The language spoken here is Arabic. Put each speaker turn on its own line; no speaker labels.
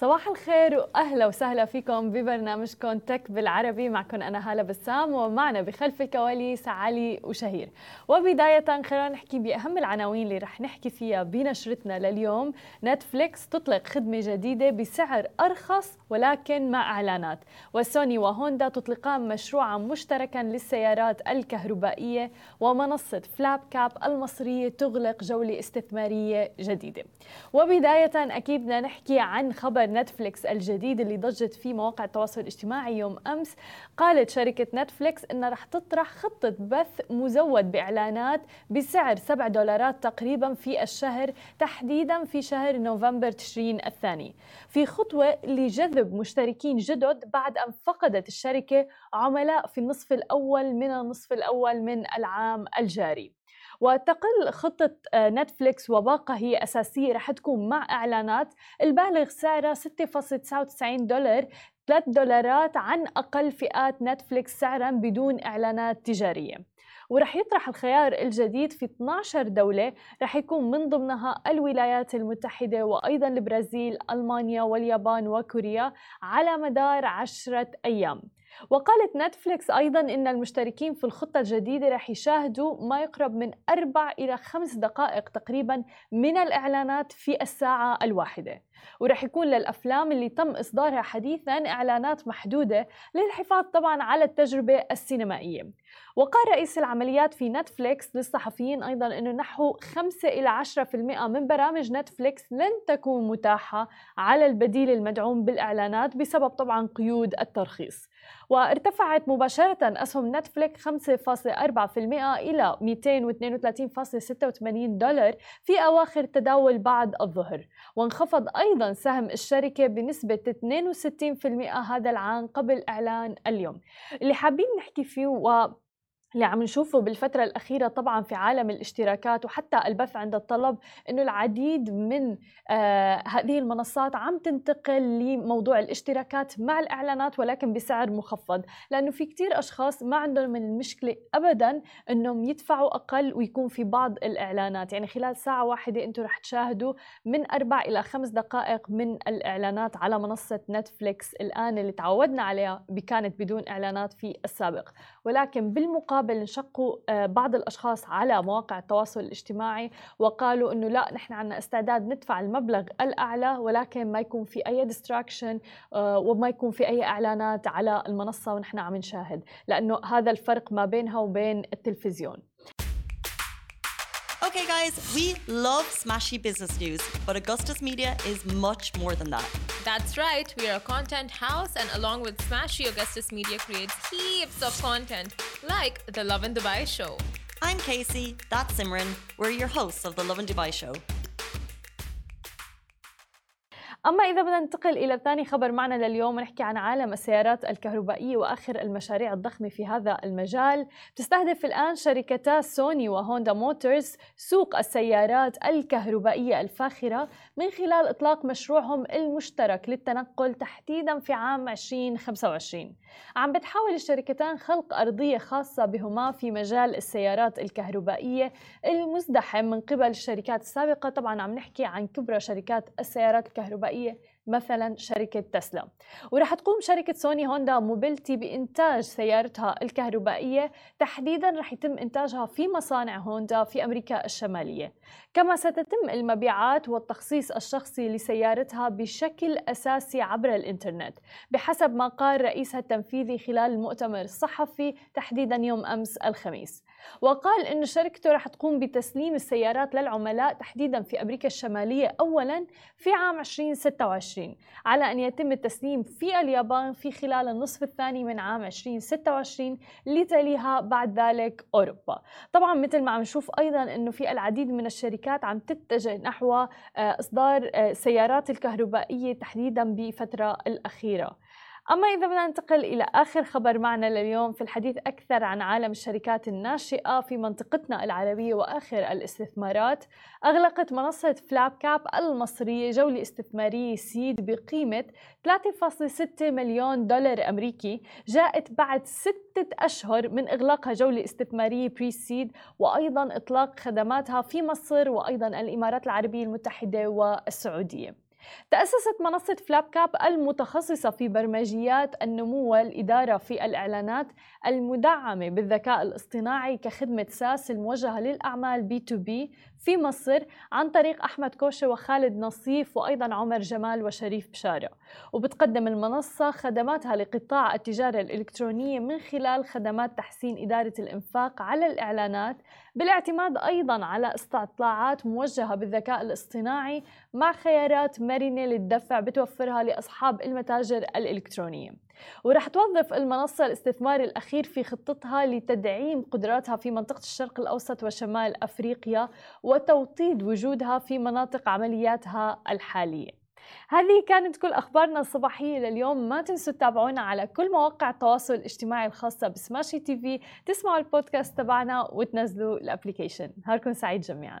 صباح الخير وأهلا وسهلا فيكم ببرنامجكم تك بالعربي. معكم أنا هالة بسام ومعنا بخلف الكواليس علي وشهير. وبداية خلينا نحكي بأهم العناوين اللي رح نحكي فيها بنشرتنا لليوم. نتفليكس تطلق خدمة جديدة بسعر أرخص ولكن مع إعلانات. وسوني وهوندا تطلقان مشروعا مشتركا للسيارات الكهربائية ومنصة FlapKap المصرية تغلق جولة استثمارية جديدة. وبداية أكيد بدنا نحكي عن خبر نتفليكس الجديد اللي ضجت فيه مواقع التواصل الاجتماعي يوم أمس. قالت شركة نتفليكس إنها رح تطرح خطة بث مزود بإعلانات بسعر 7 دولارات تقريبا في الشهر تحديدا في شهر نوفمبر تشرين الثاني. في خطوة لجذب مشتركين جدد بعد أن فقدت الشركة عملاء في النصف الأول من النصف الأول من العام الجاري. وتقل خطة آه، نتفليكس وباقة هي أساسية رح تكون مع إعلانات البالغ سعرها 6.99 دولار 3 دولارات عن أقل فئات نتفليكس سعرا بدون إعلانات تجارية. ورح يطرح الخيار الجديد في 12 دولة رح يكون من ضمنها الولايات المتحدة وأيضا البرازيل ألمانيا واليابان وكوريا على مدار عشرة أيام. وقالت نتفليكس أيضا أن المشتركين في الخطة الجديدة رح يشاهدوا ما يقرب من أربع إلى خمس دقائق تقريبا من الإعلانات في الساعة الواحدة. ورح يكون للأفلام اللي تم إصدارها حديثا إعلانات محدودة للحفاظ طبعا على التجربة السينمائية. وقال رئيس العمليات في نتفليكس للصحفيين أيضا أنه نحو 5 إلى 10% من برامج نتفليكس لن تكون متاحة على البديل المدعوم بالإعلانات بسبب طبعا قيود الترخيص. وارتفعت مباشرة أسهم نتفليكس 5.4% إلى 232.86 دولار في أواخر تداول بعد الظهر. وانخفض أيضا سهم الشركة بنسبة 62% هذا العام قبل إعلان اليوم. اللي حابين نحكي فيه و اللي عم نشوفه بالفترة الأخيرة طبعا في عالم الاشتراكات وحتى البث عند الطلب أنه العديد من آه هذه المنصات عم تنتقل لموضوع الاشتراكات مع الإعلانات ولكن بسعر مخفض لأنه في كتير أشخاص ما عندهم من المشكلة أبدا أنهم يدفعوا أقل ويكون في بعض الإعلانات يعني خلال ساعة واحدة أنتم رح تشاهدوا من أربع إلى خمس دقائق من الإعلانات على منصة نتفليكس الآن اللي تعودنا عليها كانت بدون إعلانات في السابق ولكن بالمقابل المقابل انشقوا آه، بعض الأشخاص على مواقع التواصل الاجتماعي وقالوا إنه لا نحن عندنا استعداد ندفع المبلغ الأعلى ولكن ما يكون في أي ديستراكشن آه، وما يكون في أي إعلانات على المنصة ونحن عم نشاهد لأنه هذا الفرق ما بينها وبين التلفزيون
Okay, guys, we love smashy business news, but Augustus Media is much more than that.
That's right, we are a content house, and along with Smashy, Augustus Media creates heaps of content, like the Love in Dubai show.
I'm Casey, that's Simran. We're your hosts of the Love in Dubai show.
أما إذا بدنا ننتقل إلى ثاني خبر معنا لليوم ونحكي عن عالم السيارات الكهربائية وآخر المشاريع الضخمة في هذا المجال. تستهدف الآن شركتا سوني وهوندا موتورز سوق السيارات الكهربائية الفاخرة من خلال إطلاق مشروعهم المشترك للتنقل تحديدا في عام 2025 عم بتحاول الشركتان خلق أرضية خاصة بهما في مجال السيارات الكهربائية المزدحم. من قبل الشركات السابقة طبعا عم نحكي عن كبرى شركات السيارات الكهربائية iya. مثلا شركة تسلا. ورح تقوم شركة سوني هوندا موبيلتي بإنتاج سيارتها الكهربائية. تحديدا رح يتم إنتاجها في مصانع هوندا في أمريكا الشمالية. كما ستتم المبيعات والتخصيص الشخصي لسيارتها بشكل أساسي عبر الإنترنت بحسب ما قال رئيسها التنفيذي خلال المؤتمر الصحفي تحديدا يوم أمس الخميس. وقال أن شركته رح تقوم بتسليم السيارات للعملاء تحديدا في أمريكا الشمالية أولا في عام 2026 على أن يتم التسليم في اليابان في خلال النصف الثاني من عام 2026 لتليها بعد ذلك أوروبا. طبعا مثل ما عم نشوف أيضا أنه في العديد من الشركات عم تتجه نحو آه، إصدار آه، سيارات الكهربائية تحديدا بفترة الأخيرة. أما إذا بدنا ننتقل إلى آخر خبر معنا لليوم في الحديث أكثر عن عالم الشركات الناشئة في منطقتنا العربية وآخر الاستثمارات أغلقت منصة فلاب كاب المصرية جولة استثمارية سيد بقيمة 3.6 مليون دولار أمريكي جاءت بعد ستة أشهر من إغلاقها جولة استثمارية pre-seed وأيضا إطلاق خدماتها في مصر وأيضا الإمارات العربية المتحدة والسعودية. تأسست منصة FlapKap المتخصصة في برمجيات النمو والإدارة في الإعلانات المدعمة بالذكاء الاصطناعي كخدمة SaaS الموجهة للأعمال B2B في مصر عن طريق أحمد كوشة وخالد نصيف وأيضا عمر جمال وشريف بشارة وبتقدم المنصة خدماتها لقطاع التجارة الإلكترونية من خلال خدمات تحسين إدارة الإنفاق على الإعلانات بالاعتماد أيضا على استطلاعات موجهة بالذكاء الاصطناعي مع خيارات مرنة للدفع بتوفرها لأصحاب المتاجر الإلكترونية. ورح توظف المنصة الاستثمار الأخير في خطتها لتدعيم قدراتها في منطقة الشرق الأوسط وشمال أفريقيا وتوطيد وجودها في مناطق عملياتها الحالية. هذه كانت كل أخبارنا الصباحية لليوم. ما تنسوا تتابعونا على كل مواقع التواصل الاجتماعي الخاصة ب Smashi TV. تسمعوا البودكاست تبعنا وتنزلوا ال application. نهاركم سعيد جميعاً.